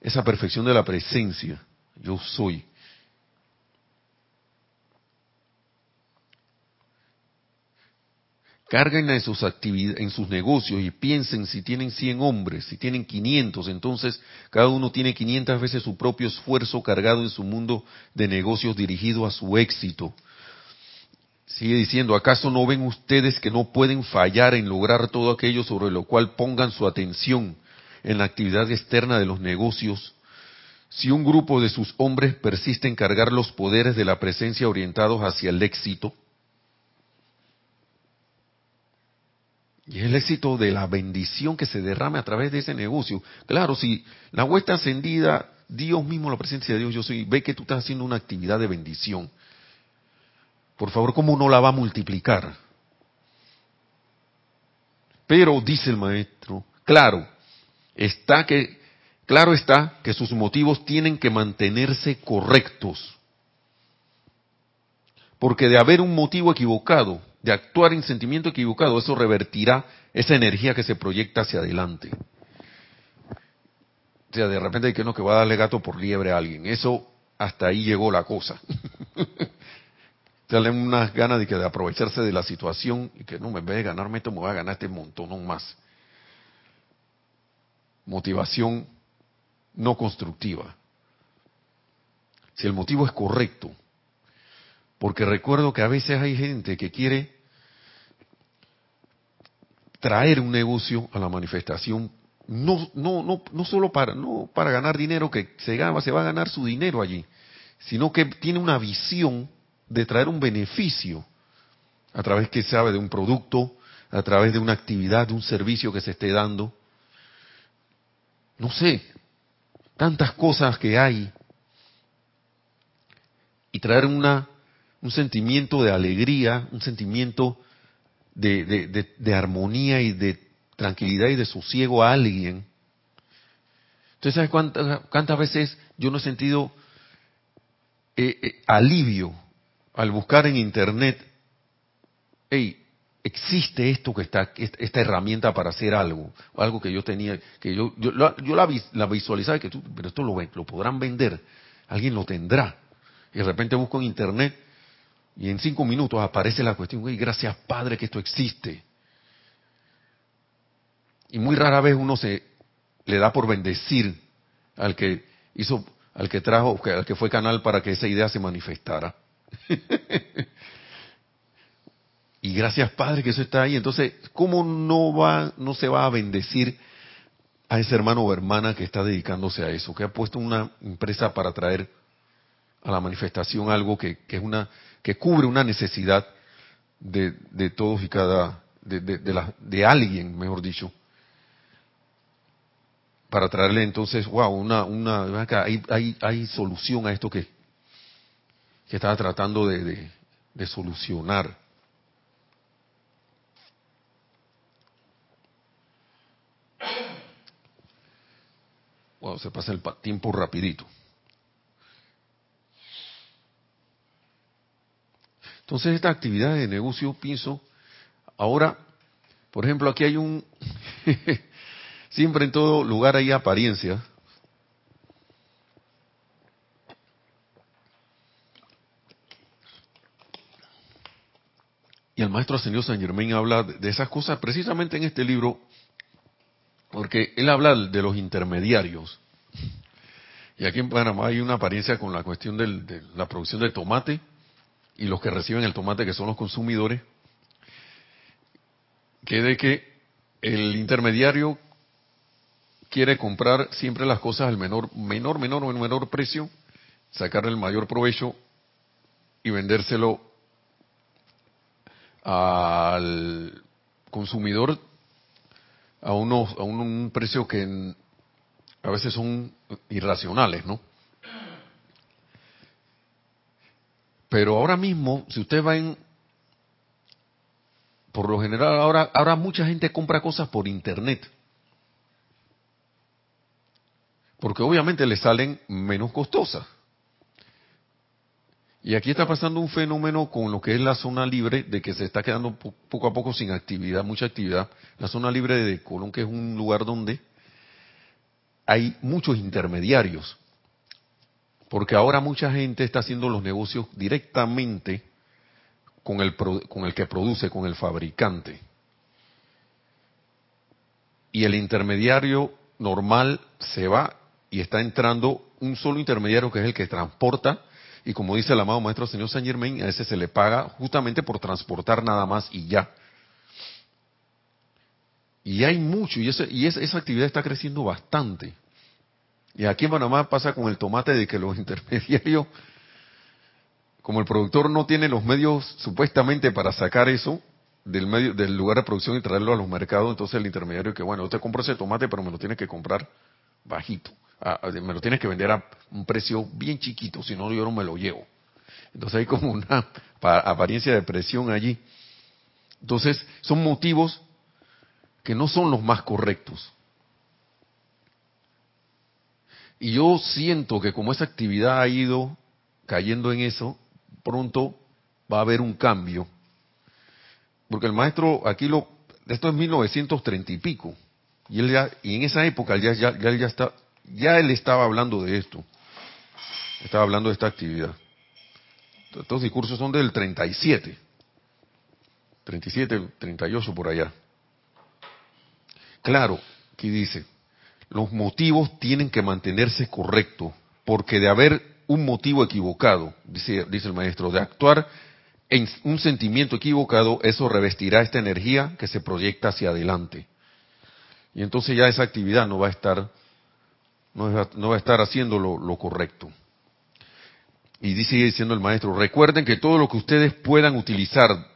[SPEAKER 1] esa perfección de la presencia. Yo soy. Carguen en sus en sus negocios y piensen si tienen 100 hombres, si tienen 500, entonces cada uno tiene 500 veces su propio esfuerzo cargado en su mundo de negocios dirigido a su éxito. Sigue diciendo, ¿acaso no ven ustedes que no pueden fallar en lograr todo aquello sobre lo cual pongan su atención en la actividad externa de los negocios? Si un grupo de sus hombres persiste en cargar los poderes de la presencia orientados hacia el éxito, Y es el éxito de la bendición que se derrame a través de ese negocio. Claro, si la huesta encendida, Dios mismo, la presencia de Dios, yo soy, ve que tú estás haciendo una actividad de bendición. Por favor, ¿cómo no la va a multiplicar? Pero, dice el maestro, claro, está que, claro está que sus motivos tienen que mantenerse correctos. Porque de haber un motivo equivocado, de actuar en sentimiento equivocado, eso revertirá esa energía que se proyecta hacia adelante. O sea, de repente hay que no que va a darle gato por liebre a alguien. Eso hasta ahí llegó la cosa. <laughs> Salen unas ganas de, que de aprovecharse de la situación y que no, en vez de ganarme esto, me voy a ganar este montón más. Motivación no constructiva. Si el motivo es correcto, porque recuerdo que a veces hay gente que quiere traer un negocio a la manifestación, no, no, no, no solo para, no para ganar dinero, que se, gana, se va a ganar su dinero allí, sino que tiene una visión de traer un beneficio a través que sabe de un producto, a través de una actividad, de un servicio que se esté dando. No sé, tantas cosas que hay. Y traer una un sentimiento de alegría, un sentimiento de, armonía y de tranquilidad y de sosiego a alguien. Entonces, ¿sabes cuántas, cuántas veces yo no he sentido eh, eh, alivio al buscar en Internet, hey, existe esto que está, esta herramienta para hacer algo, algo que yo tenía, que yo, yo, yo la, la, visualizaba, que tú, pero esto lo, lo podrán vender, alguien lo tendrá. Y de repente busco en Internet y en cinco minutos aparece la cuestión, güey, gracias Padre que esto existe. Y muy rara vez uno se le da por bendecir al que hizo, al que trajo, al que fue canal para que esa idea se manifestara. <laughs> y gracias Padre que eso está ahí. Entonces, ¿cómo no va, no se va a bendecir a ese hermano o hermana que está dedicándose a eso, que ha puesto una empresa para traer a la manifestación algo que, que es una que cubre una necesidad de, de todos y cada, de, de, la, de alguien, mejor dicho, para traerle entonces, wow, una, una, hay, hay, hay solución a esto que, que estaba tratando de, de solucionar. Wow, se pasa el tiempo rapidito. Entonces, esta actividad de negocio, pienso, ahora, por ejemplo, aquí hay un, <laughs> siempre en todo lugar hay apariencia. Y el maestro señor San Germain habla de esas cosas precisamente en este libro, porque él habla de los intermediarios. Y aquí en Panamá hay una apariencia con la cuestión de la producción de tomate y los que reciben el tomate, que son los consumidores, que de que el intermediario quiere comprar siempre las cosas al menor, menor, menor o menor precio, sacarle el mayor provecho y vendérselo al consumidor a unos a un precio que a veces son irracionales, ¿no? Pero ahora mismo, si usted va en, por lo general ahora, ahora mucha gente compra cosas por internet. Porque obviamente le salen menos costosas. Y aquí está pasando un fenómeno con lo que es la zona libre, de que se está quedando poco a poco sin actividad, mucha actividad. La zona libre de Colón, que es un lugar donde hay muchos intermediarios. Porque ahora mucha gente está haciendo los negocios directamente con el, con el que produce, con el fabricante. Y el intermediario normal se va y está entrando un solo intermediario que es el que transporta. Y como dice el amado maestro señor Saint Germain, a ese se le paga justamente por transportar nada más y ya. Y hay mucho, y, y esa actividad está creciendo bastante. Y aquí en Panamá pasa con el tomate de que los <laughs> intermediarios, como el productor no tiene los medios supuestamente para sacar eso, del medio del lugar de producción y traerlo a los mercados, entonces el intermediario que bueno, usted compra ese tomate, pero me lo tiene que comprar bajito, me lo tienes que vender a un precio bien chiquito, si no yo no me lo llevo. Entonces hay como una apariencia de presión allí. Entonces son motivos que no son los más correctos. Y yo siento que como esa actividad ha ido cayendo en eso, pronto va a haber un cambio. Porque el maestro, aquí lo, esto es 1930 y pico, y él ya, y en esa época ya, ya, ya, ya está, ya él estaba hablando de esto, estaba hablando de esta actividad. Estos discursos son del 37, 37, 38 por allá. Claro, aquí dice, los motivos tienen que mantenerse correctos, porque de haber un motivo equivocado, dice, dice el maestro, de actuar en un sentimiento equivocado, eso revestirá esta energía que se proyecta hacia adelante. Y entonces ya esa actividad no va a estar, no va, a estar haciendo lo, correcto. Y dice diciendo el maestro, recuerden que todo lo que ustedes puedan utilizar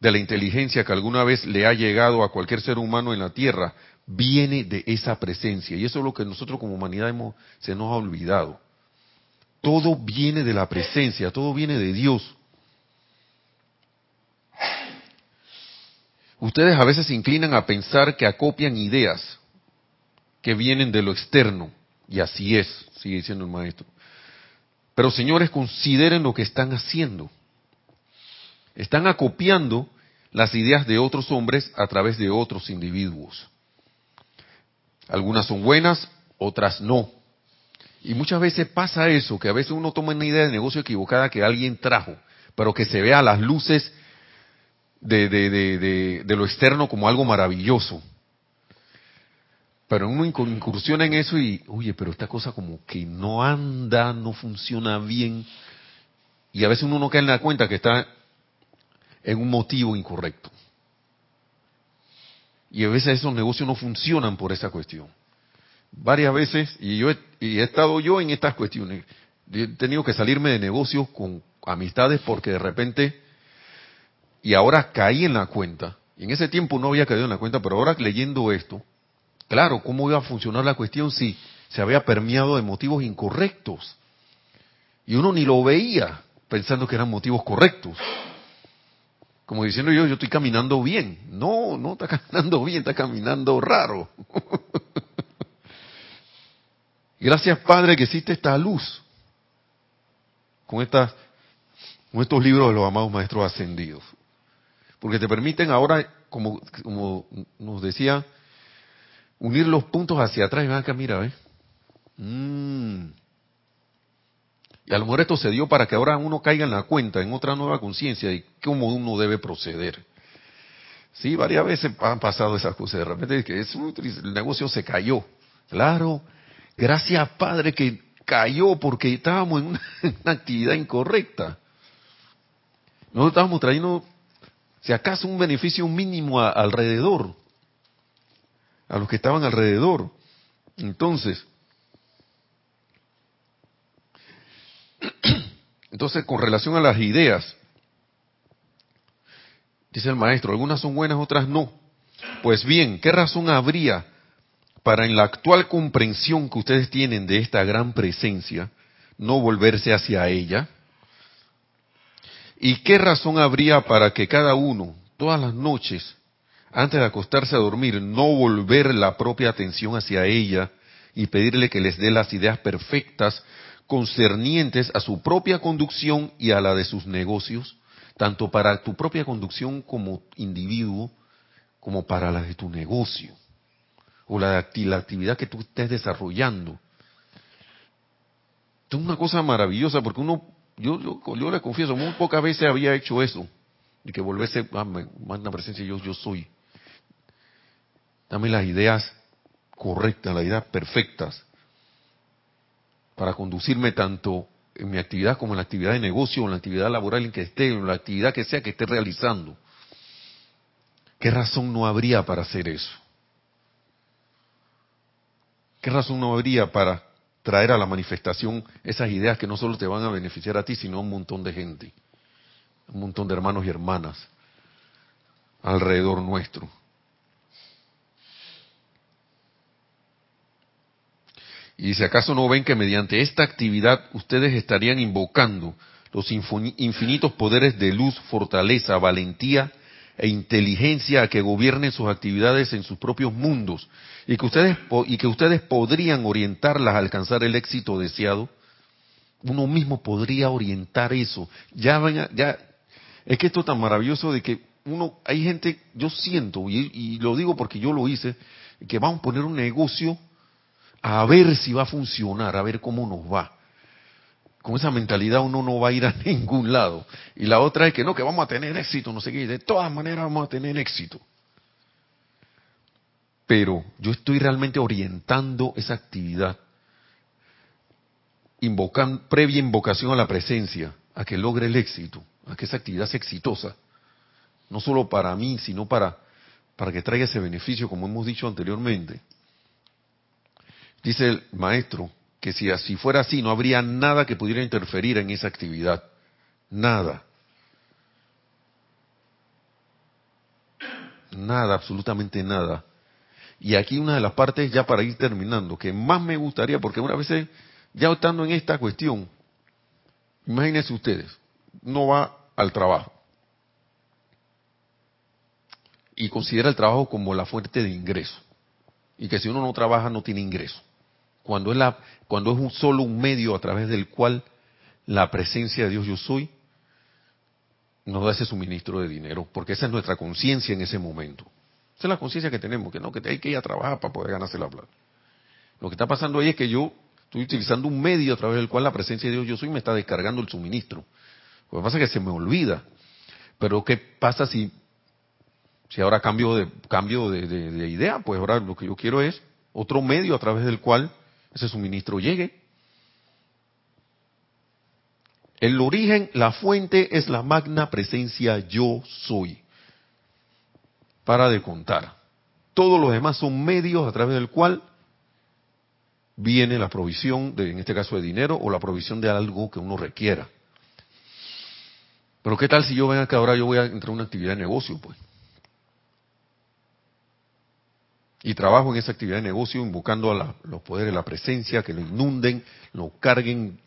[SPEAKER 1] de la inteligencia que alguna vez le ha llegado a cualquier ser humano en la tierra viene de esa presencia. Y eso es lo que nosotros como humanidad hemos, se nos ha olvidado. Todo viene de la presencia, todo viene de Dios. Ustedes a veces se inclinan a pensar que acopian ideas que vienen de lo externo. Y así es, sigue diciendo el maestro. Pero señores, consideren lo que están haciendo. Están acopiando las ideas de otros hombres a través de otros individuos. Algunas son buenas, otras no. Y muchas veces pasa eso, que a veces uno toma una idea de negocio equivocada que alguien trajo, pero que se vea a las luces de, de, de, de, lo externo como algo maravilloso. Pero uno incursiona en eso y, oye, pero esta cosa como que no anda, no funciona bien. Y a veces uno no cae en la cuenta que está en un motivo incorrecto. Y a veces esos negocios no funcionan por esa cuestión. Varias veces, y yo he, y he estado yo en estas cuestiones, he tenido que salirme de negocios con amistades porque de repente, y ahora caí en la cuenta, y en ese tiempo no había caído en la cuenta, pero ahora leyendo esto, claro, ¿cómo iba a funcionar la cuestión si se había permeado de motivos incorrectos? Y uno ni lo veía pensando que eran motivos correctos como diciendo yo, yo estoy caminando bien. No, no está <laughs> caminando bien, está caminando raro. <laughs> Gracias Padre que existe esta luz con, estas, con estos libros de los amados maestros ascendidos. Porque te permiten ahora, como, como nos decía, unir los puntos hacia atrás y van acá, mira, ¿ves? Mm, y a lo mejor esto se dio para que ahora uno caiga en la cuenta, en otra nueva conciencia y cómo uno debe proceder. Sí, varias veces han pasado esas cosas. De repente que es, el negocio se cayó. Claro, gracias Padre que cayó porque estábamos en una, <laughs> actividad incorrecta. Nosotros estábamos trayendo, si acaso, un beneficio mínimo alrededor, a los que estaban alrededor. Entonces, Entonces, con relación a las ideas, dice el maestro, algunas son buenas, otras no. Pues bien, ¿qué razón habría para en la actual comprensión que ustedes tienen de esta gran presencia no volverse hacia ella? ¿Y qué razón habría para que cada uno, todas las noches, antes de acostarse a dormir, no volver la propia atención hacia ella y pedirle que les dé las ideas perfectas concernientes a su propia conducción y a la de sus negocios, tanto para tu propia conducción como individuo, como para la de tu negocio, o la, la actividad que tú estés desarrollando. Es una cosa maravillosa porque uno, yo, yo, le confieso, muy pocas veces había hecho eso, y que volverse, ah, manda presencia, yo, yo soy. Dame las ideas correctas, las ideas perfectas para conducirme tanto en mi actividad como en la actividad de negocio, en la actividad laboral en que esté, en la actividad que sea que esté realizando. ¿Qué razón no habría para hacer eso? ¿Qué razón no habría para traer a la manifestación esas ideas que no solo te van a beneficiar a ti, sino a un montón de gente, un montón de hermanos y hermanas? alrededor nuestro. Y si acaso no ven que mediante esta actividad ustedes estarían invocando los infinitos poderes de luz, fortaleza, valentía e inteligencia a que gobiernen sus actividades en sus propios mundos y que ustedes y que ustedes podrían orientarlas a alcanzar el éxito deseado. Uno mismo podría orientar eso. Ya ya es que esto es tan maravilloso de que uno hay gente, yo siento y, y lo digo porque yo lo hice, que vamos a poner un negocio a ver si va a funcionar, a ver cómo nos va. Con esa mentalidad uno no va a ir a <laughs> ningún lado. Y la otra es que no, que vamos a tener éxito, no sé qué. De todas maneras vamos a tener éxito. Pero yo estoy realmente orientando esa actividad, invocando, previa invocación a la presencia, a que logre el éxito, a que esa actividad sea exitosa. No solo para mí, sino para, para que traiga ese beneficio, como hemos dicho anteriormente. Dice el maestro que si así fuera así, no habría nada que pudiera interferir en esa actividad. Nada. Nada, absolutamente nada. Y aquí una de las partes, ya para ir terminando, que más me gustaría, porque una vez, ya estando en esta cuestión, imagínense ustedes, no va al trabajo y considera el trabajo como la fuente de ingreso. Y que si uno no trabaja no tiene ingreso cuando es, la, cuando es un, solo un medio a través del cual la presencia de Dios yo soy nos da ese suministro de dinero, porque esa es nuestra conciencia en ese momento. Esa es la conciencia que tenemos, que no, que hay que ir a trabajar para poder ganarse la plata. Lo que está pasando ahí es que yo estoy utilizando un medio a través del cual la presencia de Dios yo soy me está descargando el suministro. Lo que pasa es que se me olvida. Pero ¿qué pasa si, si ahora cambio de, cambio de idea? Pues ahora lo que yo quiero es otro medio a través del cual ese suministro llegue. El origen, la fuente es la magna presencia yo soy. Para de contar. Todos los demás son medios a través del cual viene la provisión, de, en este caso de dinero, o la provisión de algo que uno requiera. Pero ¿qué tal si yo venga que ahora yo voy a entrar en una actividad de negocio, pues? Y trabajo en esa actividad de negocio invocando a los poderes de la presencia, que lo inunden, lo carguen,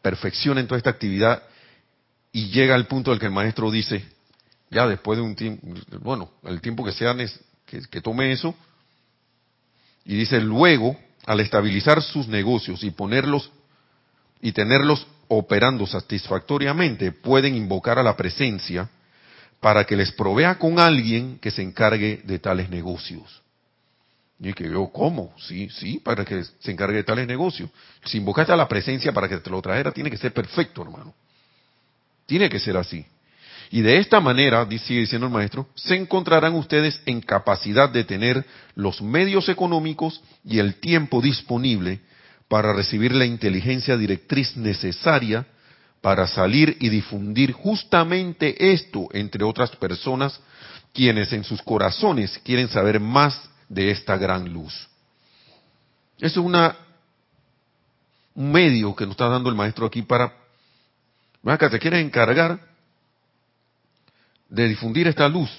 [SPEAKER 1] perfeccionen toda esta actividad y llega el punto del que el maestro dice, ya después de un tiempo, bueno, el tiempo que sea que, que tome eso, y dice, luego, al estabilizar sus negocios y ponerlos y tenerlos operando satisfactoriamente, pueden invocar a la presencia para que les provea con alguien que se encargue de tales negocios. Y que yo, ¿cómo? Sí, sí, para que se encargue de tales negocios. Si invocaste a la presencia para que te lo trajera, tiene que ser perfecto, hermano. Tiene que ser así. Y de esta manera, sigue diciendo el maestro, se encontrarán ustedes en capacidad de tener los medios económicos y el tiempo disponible para recibir la inteligencia directriz necesaria para salir y difundir justamente esto entre otras personas quienes en sus corazones quieren saber más de esta gran luz. Eso es una, un medio que nos está dando el maestro aquí para, que te quieres encargar de difundir esta luz.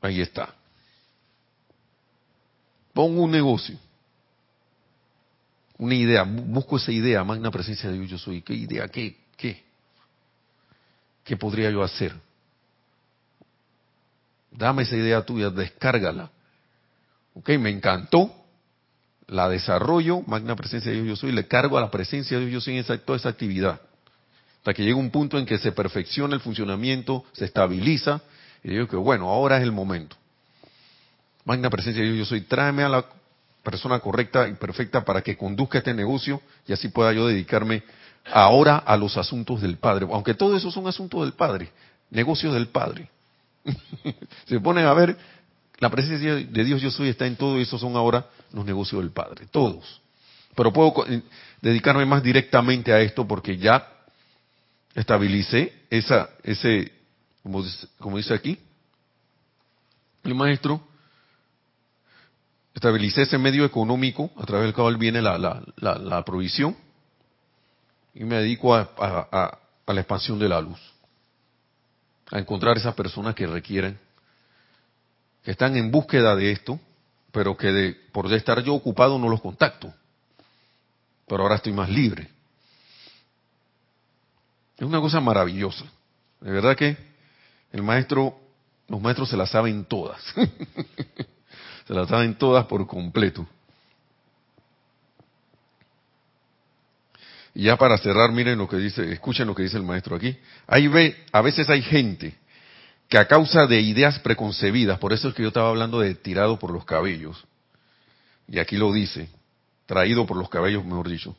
[SPEAKER 1] Ahí está. Pongo un negocio, una idea, busco esa idea, magna presencia de Dios yo soy. ¿Qué idea? ¿Qué? ¿Qué? ¿Qué podría yo hacer? Dame esa idea tuya, descárgala. Ok, me encantó. La desarrollo, magna presencia de Dios yo soy, le cargo a la presencia de Dios yo soy en toda esa actividad. Hasta que llega un punto en que se perfecciona el funcionamiento, se estabiliza, y digo que bueno, ahora es el momento. Magna presencia de Dios yo soy, tráeme a la persona correcta y perfecta para que conduzca este negocio y así pueda yo dedicarme ahora a los asuntos del Padre. Aunque todo eso son asuntos del Padre, negocios del Padre. <laughs> Se ponen a ver, la presencia de Dios yo soy está en todo y esos son ahora los negocios del Padre, todos. Pero puedo eh, dedicarme más directamente a esto porque ya estabilicé esa, ese, como dice, aquí, el maestro, estabilicé ese medio económico a través del cual viene la, la, provisión y me dedico a la expansión de la luz a encontrar esas personas que requieren, que están en búsqueda de esto, pero que de, por estar yo ocupado no los contacto. Pero ahora estoy más libre. Es una cosa maravillosa. De verdad que el maestro, los maestros se la saben todas. <laughs> se la saben todas por completo. Y ya para cerrar, miren lo que dice, escuchen lo que dice el maestro aquí. Ahí ve, a veces hay gente que a causa de ideas preconcebidas, por eso es que yo estaba hablando de tirado por los cabellos, y aquí lo dice, traído por los cabellos, mejor dicho,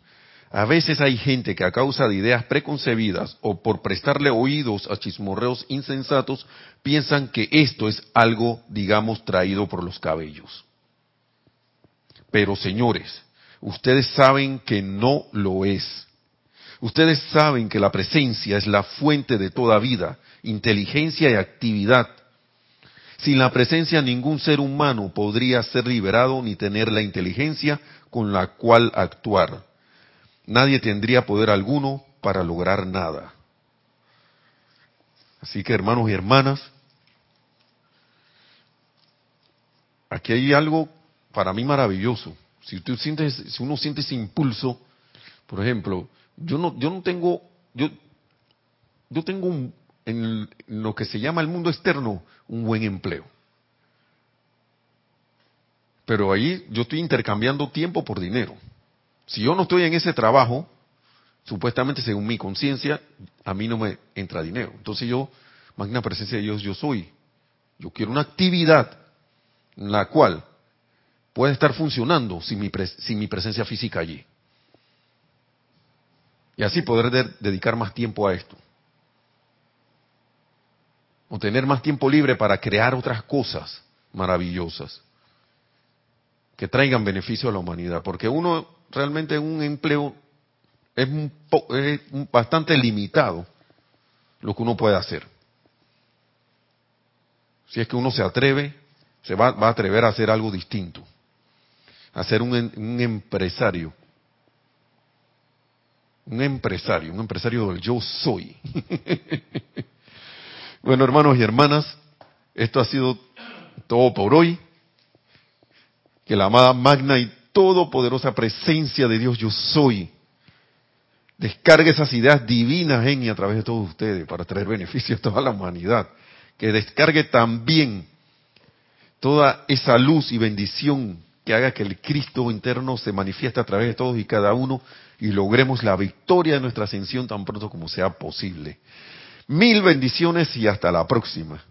[SPEAKER 1] a veces hay gente que a causa de ideas preconcebidas o por prestarle oídos a chismorreos insensatos, piensan que esto es algo, digamos, traído por los cabellos. Pero señores, ustedes saben que no lo es. Ustedes saben que la presencia es la fuente de toda vida, inteligencia y actividad. Sin la presencia ningún ser humano podría ser liberado ni tener la inteligencia con la cual actuar nadie tendría poder alguno para lograr nada. Así que hermanos y hermanas, aquí hay algo para mí maravilloso. Si tú sientes, si uno siente ese impulso, por ejemplo, yo no, yo no tengo, yo, yo tengo un, en lo que se llama el mundo externo un buen empleo. Pero ahí yo estoy intercambiando tiempo por dinero. Si yo no estoy en ese trabajo, supuestamente según mi conciencia, a mí no me entra dinero. Entonces yo, magna presencia de Dios, yo soy. Yo quiero una actividad en la cual pueda estar funcionando sin mi, sin mi presencia física allí. Y así poder dedicar más tiempo a esto. O tener más tiempo libre para crear otras cosas maravillosas que traigan beneficio a la humanidad. Porque uno realmente un empleo es, bastante limitado lo que uno puede hacer. Si es que uno se atreve, se va, a atrever a hacer algo distinto, a ser un, un empresario. Un empresario, un empresario del yo soy. <laughs> bueno, hermanos y hermanas, esto ha sido todo por hoy. Que la amada magna y todopoderosa presencia de Dios yo soy. Descargue esas ideas divinas en y a través de todos ustedes para traer beneficios a toda la humanidad. Que descargue también toda esa luz y bendición que haga que el Cristo interno se manifieste a través de todos y cada uno y logremos la victoria de nuestra ascensión tan pronto como sea posible. Mil bendiciones y hasta la próxima.